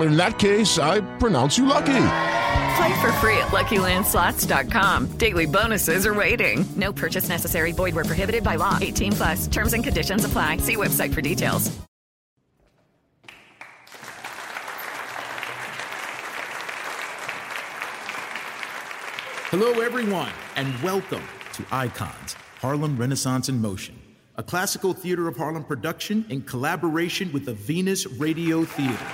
In that case, I pronounce you lucky. Play for free at LuckyLandSlots.com. Daily bonuses are waiting. No purchase necessary. Void where prohibited by law. 18 plus. Terms and conditions apply. See website for details. Hello, everyone, and welcome to Icons Harlem Renaissance in Motion, a classical theater of Harlem production in collaboration with the Venus Radio Theater.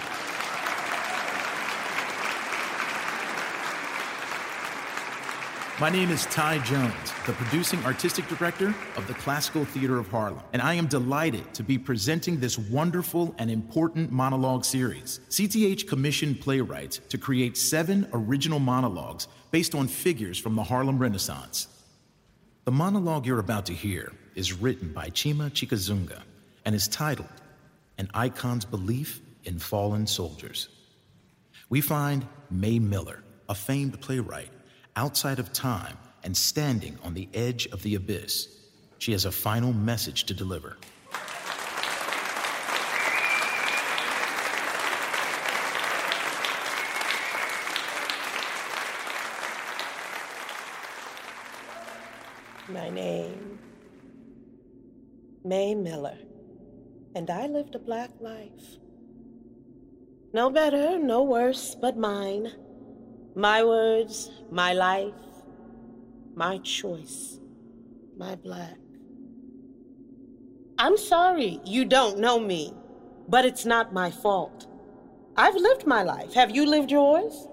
My name is Ty Jones, the producing artistic director of the Classical Theater of Harlem, and I am delighted to be presenting this wonderful and important monologue series. CTH commissioned playwrights to create seven original monologues based on figures from the Harlem Renaissance. The monologue you're about to hear is written by Chima Chikazunga and is titled An Icon's Belief in Fallen Soldiers. We find May Miller, a famed playwright, outside of time and standing on the edge of the abyss. She has a final message to deliver. My name, May Miller, and I lived a black life. No better, no worse, but mine. My words, my life, my choice, my black. I'm sorry you don't know me, but it's not my fault. I've lived my life. Have you lived yours?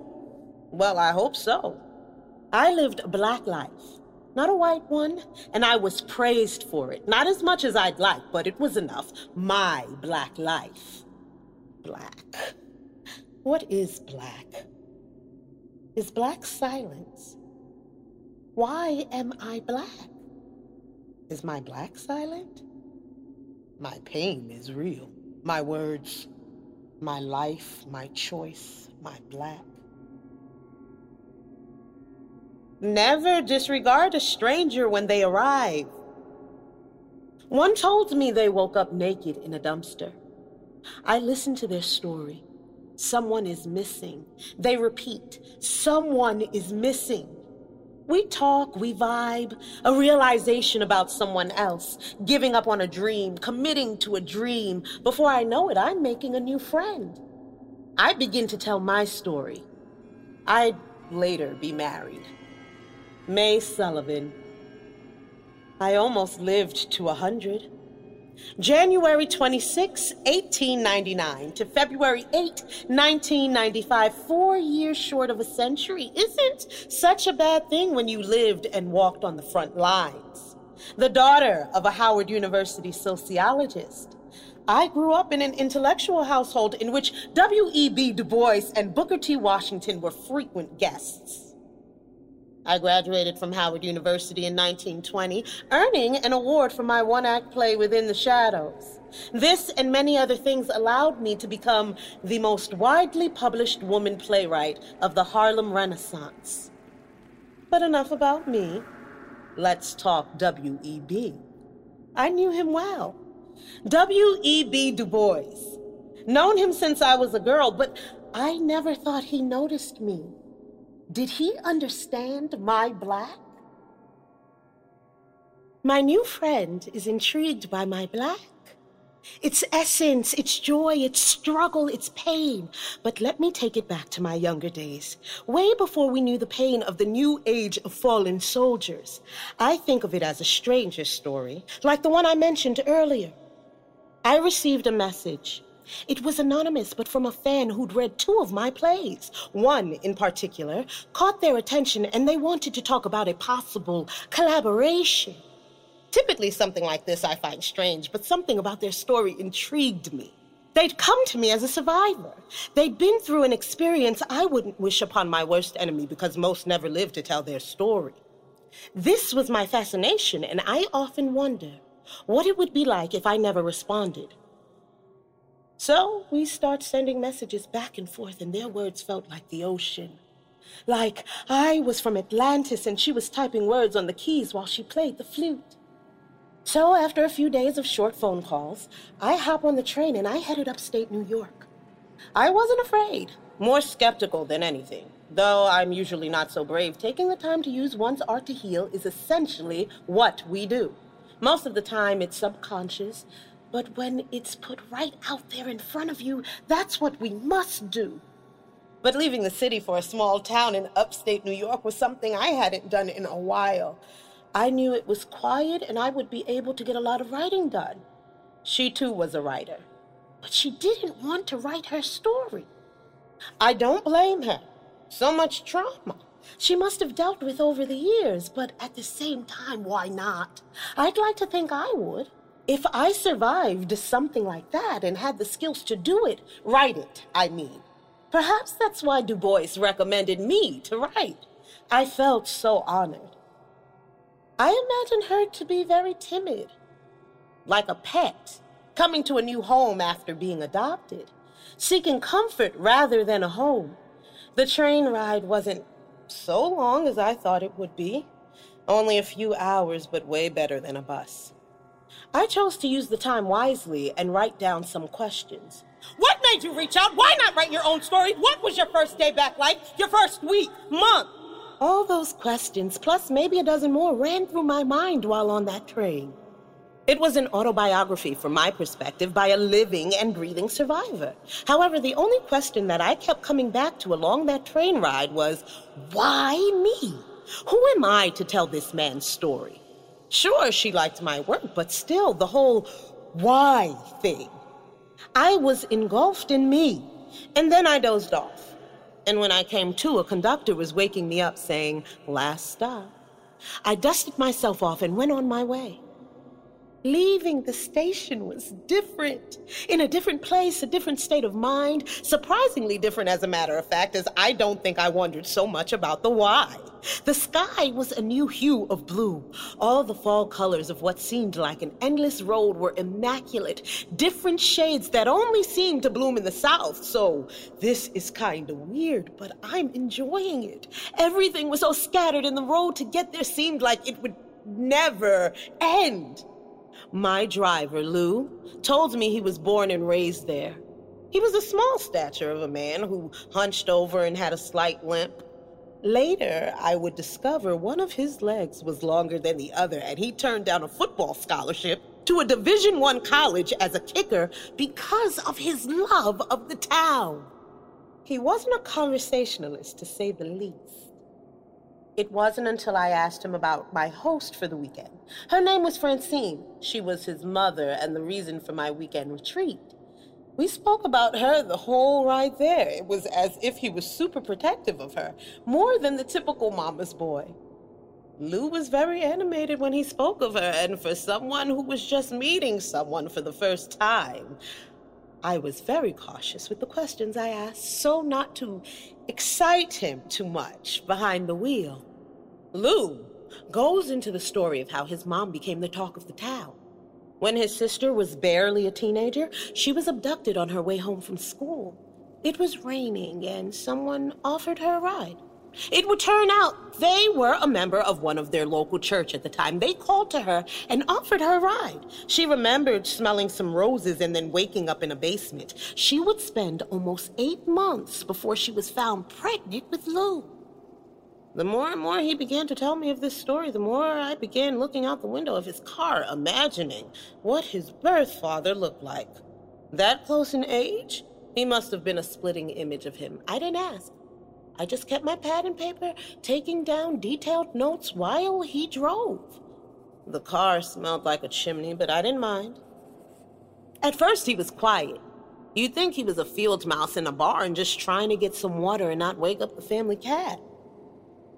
Well, I hope so. I lived a black life, not a white one, and I was praised for it. Not as much as I'd like, but it was enough. My black life. Black. What is black? Is black silence? Why am I black? Is my black silent? My pain is real. My words, my life, my choice, my black. Never disregard a stranger when they arrive. One told me they woke up naked in a dumpster. I listened to their story. Someone is missing. They repeat, someone is missing. We talk, we vibe, a realization about someone else, giving up on a dream, committing to a dream. Before I know it, I'm making a new friend. I begin to tell my story. I'd later be married. May Sullivan. I almost lived to a hundred. January 26, 1899 to February 8, 1995, four years short of a century, isn't such a bad thing when you lived and walked on the front lines. The daughter of a Howard University sociologist. I grew up in an intellectual household in which W.E.B. Du Bois and Booker T. Washington were frequent guests. I graduated from Howard University in 1920, earning an award for my one act play Within the Shadows. This and many other things allowed me to become the most widely published woman playwright of the Harlem Renaissance. But enough about me. Let's talk W.E.B. I knew him well. W.E.B. Du Bois. Known him since I was a girl, but I never thought he noticed me. Did he understand my black? My new friend is intrigued by my black. Its essence, its joy, its struggle, its pain. But let me take it back to my younger days, way before we knew the pain of the new age of fallen soldiers. I think of it as a stranger story, like the one I mentioned earlier. I received a message. It was anonymous, but from a fan who'd read two of my plays. One, in particular, caught their attention and they wanted to talk about a possible collaboration. Typically, something like this I find strange, but something about their story intrigued me. They'd come to me as a survivor. They'd been through an experience I wouldn't wish upon my worst enemy because most never live to tell their story. This was my fascination, and I often wonder what it would be like if I never responded. So we start sending messages back and forth, and their words felt like the ocean. Like I was from Atlantis and she was typing words on the keys while she played the flute. So, after a few days of short phone calls, I hop on the train and I headed upstate New York. I wasn't afraid, more skeptical than anything. Though I'm usually not so brave, taking the time to use one's art to heal is essentially what we do. Most of the time, it's subconscious, but when it's put right out there in front of you, that's what we must do. But leaving the city for a small town in upstate New York was something I hadn't done in a while. I knew it was quiet and I would be able to get a lot of writing done. She too was a writer, but she didn't want to write her story. I don't blame her. So much trauma. She must have dealt with over the years, but at the same time, why not? I'd like to think I would. If I survived something like that and had the skills to do it, write it, I mean. Perhaps that's why Du Bois recommended me to write. I felt so honored. I imagine her to be very timid, like a pet, coming to a new home after being adopted, seeking comfort rather than a home. The train ride wasn't so long as I thought it would be. Only a few hours, but way better than a bus. I chose to use the time wisely and write down some questions. What made you reach out? Why not write your own story? What was your first day back like? Your first week, month? All those questions, plus maybe a dozen more, ran through my mind while on that train. It was an autobiography from my perspective by a living and breathing survivor. However, the only question that I kept coming back to along that train ride was, why me? Who am I to tell this man's story? Sure, she liked my work, but still, the whole why thing. I was engulfed in me, and then I dozed off. And when I came to, a conductor was waking me up saying, Last stop. I dusted myself off and went on my way. Leaving the station was different. In a different place, a different state of mind. Surprisingly different, as a matter of fact, as I don't think I wondered so much about the why. The sky was a new hue of blue. All the fall colors of what seemed like an endless road were immaculate, different shades that only seemed to bloom in the south. So this is kind of weird, but I'm enjoying it. Everything was so scattered, and the road to get there seemed like it would never end. My driver, Lou, told me he was born and raised there. He was a small stature of a man who hunched over and had a slight limp. Later, I would discover one of his legs was longer than the other, and he turned down a football scholarship to a Division One college as a kicker because of his love of the town. He wasn't a conversationalist, to say the least. It wasn't until I asked him about my host for the weekend. Her name was Francine. She was his mother and the reason for my weekend retreat. We spoke about her the whole ride there. It was as if he was super protective of her, more than the typical mama's boy. Lou was very animated when he spoke of her, and for someone who was just meeting someone for the first time, I was very cautious with the questions I asked, so not to excite him too much behind the wheel. Lou goes into the story of how his mom became the talk of the town. When his sister was barely a teenager, she was abducted on her way home from school. It was raining, and someone offered her a ride. It would turn out they were a member of one of their local church at the time. They called to her and offered her a ride. She remembered smelling some roses and then waking up in a basement. She would spend almost eight months before she was found pregnant with Lou. The more and more he began to tell me of this story, the more I began looking out the window of his car, imagining what his birth father looked like. That close in age? He must have been a splitting image of him. I didn't ask. I just kept my pad and paper, taking down detailed notes while he drove. The car smelled like a chimney, but I didn't mind. At first, he was quiet. You'd think he was a field mouse in a barn just trying to get some water and not wake up the family cat.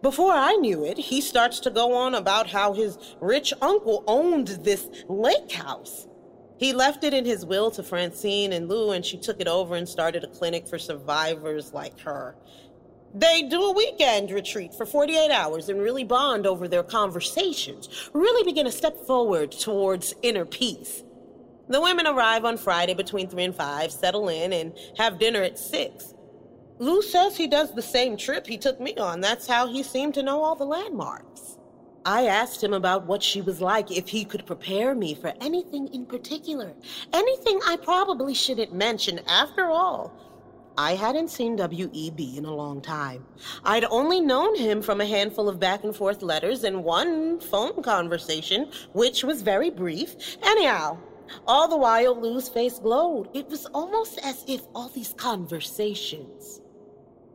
Before I knew it, he starts to go on about how his rich uncle owned this lake house. He left it in his will to Francine and Lou, and she took it over and started a clinic for survivors like her. They do a weekend retreat for 48 hours and really bond over their conversations, really begin a step forward towards inner peace. The women arrive on Friday between 3 and 5, settle in, and have dinner at 6. Lou says he does the same trip he took me on. That's how he seemed to know all the landmarks. I asked him about what she was like, if he could prepare me for anything in particular. Anything I probably shouldn't mention. After all, I hadn't seen W.E.B. in a long time. I'd only known him from a handful of back and forth letters and one phone conversation, which was very brief. Anyhow, all the while Lou's face glowed. It was almost as if all these conversations.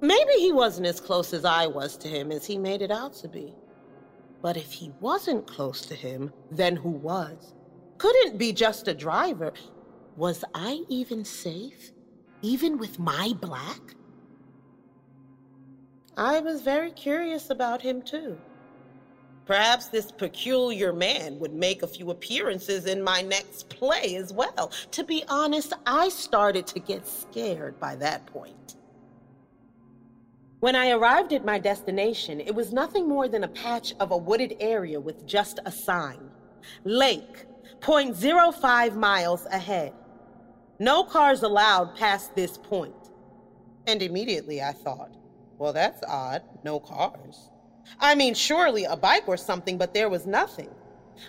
Maybe he wasn't as close as I was to him as he made it out to be. But if he wasn't close to him, then who was? Couldn't be just a driver. Was I even safe? Even with my black? I was very curious about him, too. Perhaps this peculiar man would make a few appearances in my next play as well. To be honest, I started to get scared by that point. When I arrived at my destination, it was nothing more than a patch of a wooded area with just a sign Lake, 0.05 miles ahead. No cars allowed past this point. And immediately I thought, well, that's odd. No cars. I mean, surely a bike or something, but there was nothing.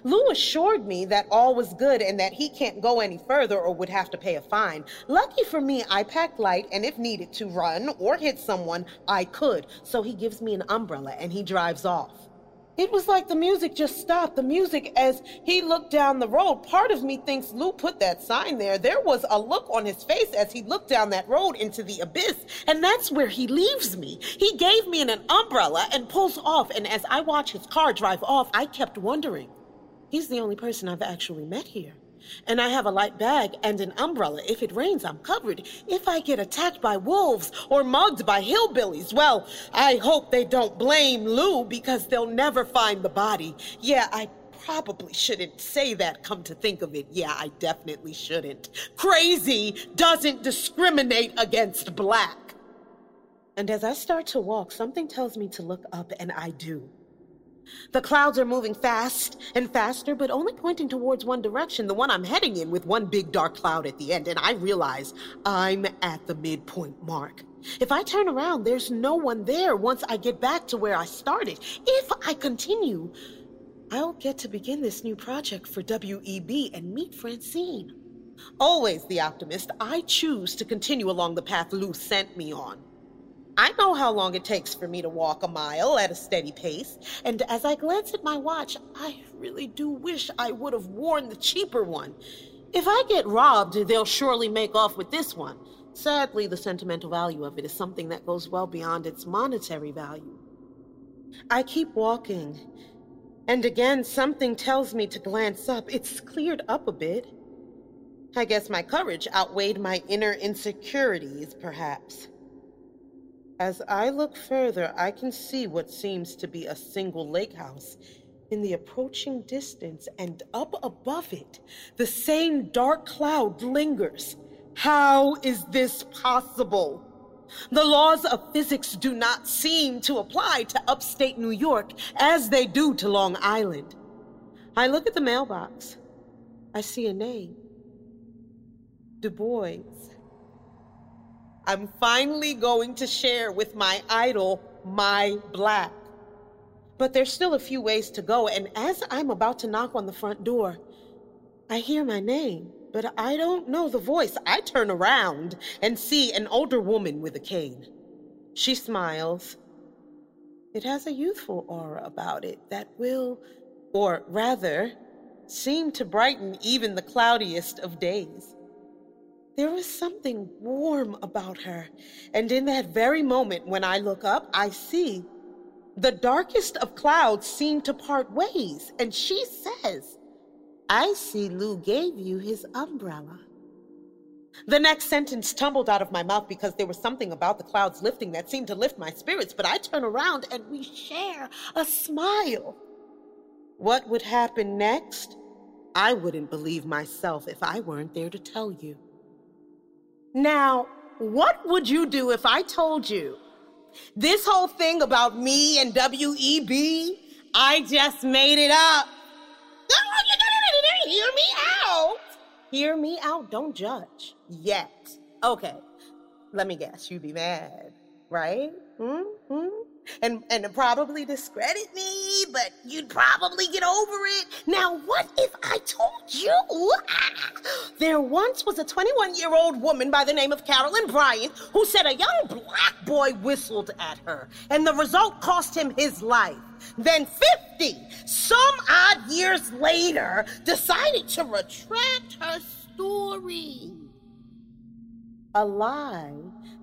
Lou assured me that all was good and that he can't go any further or would have to pay a fine. Lucky for me, I packed light, and if needed to run or hit someone, I could. So he gives me an umbrella and he drives off. It was like the music just stopped. The music as he looked down the road. Part of me thinks Lou put that sign there. There was a look on his face as he looked down that road into the abyss. And that's where he leaves me. He gave me an, umbrella and pulls off. And as I watch his car drive off, I kept wondering, he's the only person I've actually met here. And I have a light bag and an umbrella. If it rains, I'm covered. If I get attacked by wolves or mugged by hillbillies, well, I hope they don't blame Lou because they'll never find the body. Yeah, I probably shouldn't say that, come to think of it. Yeah, I definitely shouldn't. Crazy doesn't discriminate against black. And as I start to walk, something tells me to look up, and I do. The clouds are moving fast and faster, but only pointing towards one direction, the one I'm heading in, with one big dark cloud at the end, and I realize I'm at the midpoint mark. If I turn around, there's no one there once I get back to where I started. If I continue, I'll get to begin this new project for WEB and meet Francine. Always the optimist, I choose to continue along the path Lou sent me on. I know how long it takes for me to walk a mile at a steady pace, and as I glance at my watch, I really do wish I would have worn the cheaper one. If I get robbed, they'll surely make off with this one. Sadly, the sentimental value of it is something that goes well beyond its monetary value. I keep walking, and again something tells me to glance up. It's cleared up a bit. I guess my courage outweighed my inner insecurities, perhaps. As I look further, I can see what seems to be a single lake house in the approaching distance, and up above it, the same dark cloud lingers. How is this possible? The laws of physics do not seem to apply to upstate New York as they do to Long Island. I look at the mailbox. I see a name Du Bois. I'm finally going to share with my idol my black. But there's still a few ways to go, and as I'm about to knock on the front door, I hear my name, but I don't know the voice. I turn around and see an older woman with a cane. She smiles. It has a youthful aura about it that will, or rather, seem to brighten even the cloudiest of days. There is something warm about her, and in that very moment when I look up, I see the darkest of clouds seem to part ways, and she says, I see Lou gave you his umbrella. The next sentence tumbled out of my mouth because there was something about the clouds lifting that seemed to lift my spirits, but I turn around and we share a smile. What would happen next? I wouldn't believe myself if I weren't there to tell you. Now, what would you do if I told you this whole thing about me and WEB, I just made it up? Hear me out. Hear me out. Don't judge yet. Okay, let me guess. You'd be mad, right? Mm-hmm. And and probably discredit me, but you'd probably get over it. Now, what if I told you there once was a 21 year old woman by the name of Carolyn Bryant who said a young black boy whistled at her, and the result cost him his life? Then 50 some odd years later decided to retract her story a lie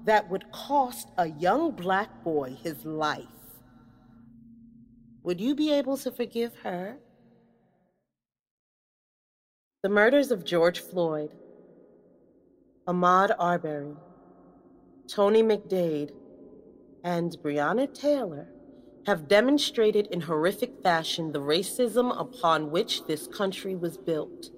that would cost a young black boy his life. Would you be able to forgive her? The murders of George Floyd, Ahmaud Arbery, Tony McDade, and Breonna Taylor have demonstrated in horrific fashion the racism upon which this country was built.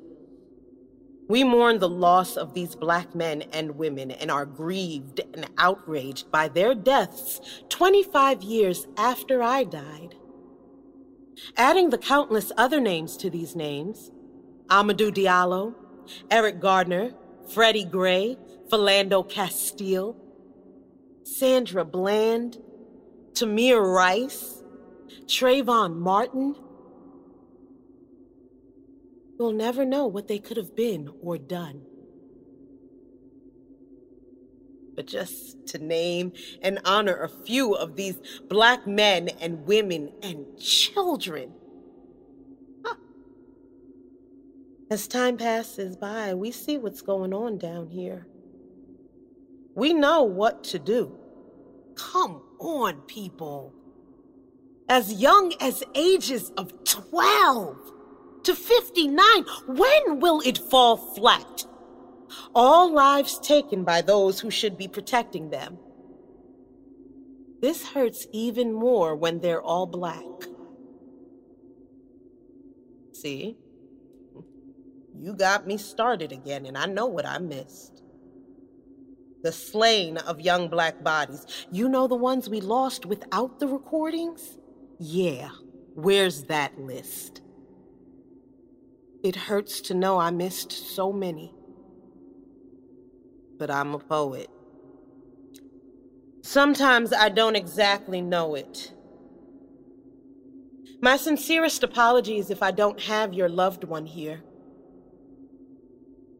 We mourn the loss of these black men and women and are grieved and outraged by their deaths 25 years after I died. Adding the countless other names to these names Amadou Diallo, Eric Garner, Freddie Gray, Philando Castile, Sandra Bland, Tamir Rice, Trayvon Martin, We'll never know what they could have been or done. But just to name and honor a few of these black men and women and children. Huh. As time passes by, we see what's going on down here. We know what to do. Come on, people. As young as ages of 12 to 59. When will it fall flat? All lives taken by those who should be protecting them. This hurts even more when they're all black. See? You got me started again, and I know what I missed. The slain of young black bodies. You know the ones we lost without the recordings? Yeah, where's that list? It hurts to know I missed so many. But I'm a poet. Sometimes I don't exactly know it. My sincerest apologies if I don't have your loved one here.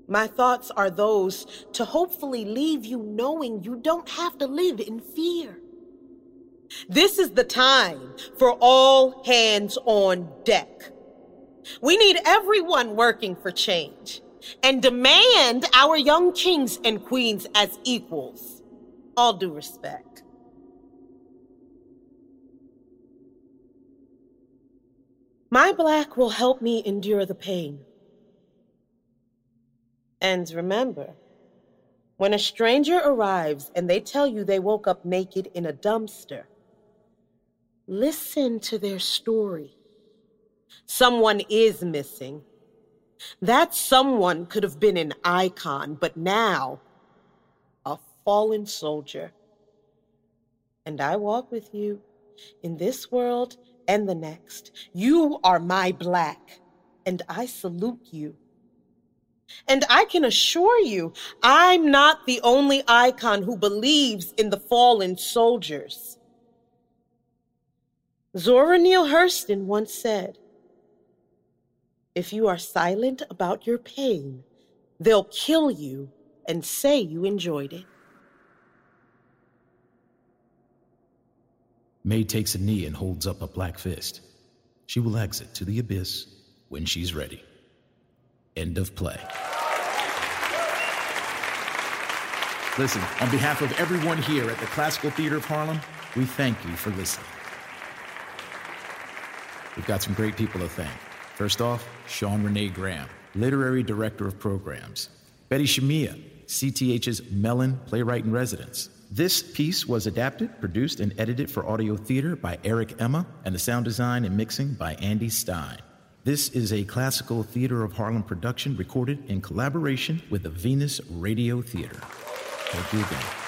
My thoughts are those to hopefully leave you knowing you don't have to live in fear. This is the time for all hands on deck. We need everyone working for change and demand our young kings and queens as equals. All due respect. My black will help me endure the pain. And remember, when a stranger arrives and they tell you they woke up naked in a dumpster, listen to their story someone is missing. That someone could have been an icon, but now a fallen soldier. And I walk with you in this world and the next. You are my black, and I salute you. And I can assure you, I'm not the only icon who believes in the fallen soldiers. Zora Neale Hurston once said, if you are silent about your pain, they'll kill you and say you enjoyed it. May takes a knee and holds up a black fist. She will exit to the abyss when she's ready. End of play. Listen, on behalf of everyone here at the Classical Theater of Harlem, we thank you for listening. We've got some great people to thank. First off, Sean Renee Graham, Literary Director of Programs. Betty Shamieh, CTH's Mellon Playwright in Residence. This piece was adapted, produced, and edited for audio theater by Eric Emma, and the sound design and mixing by Andy Stein. This is a classical Theater of Harlem production recorded in collaboration with the Venus Radio Theater. Thank you again.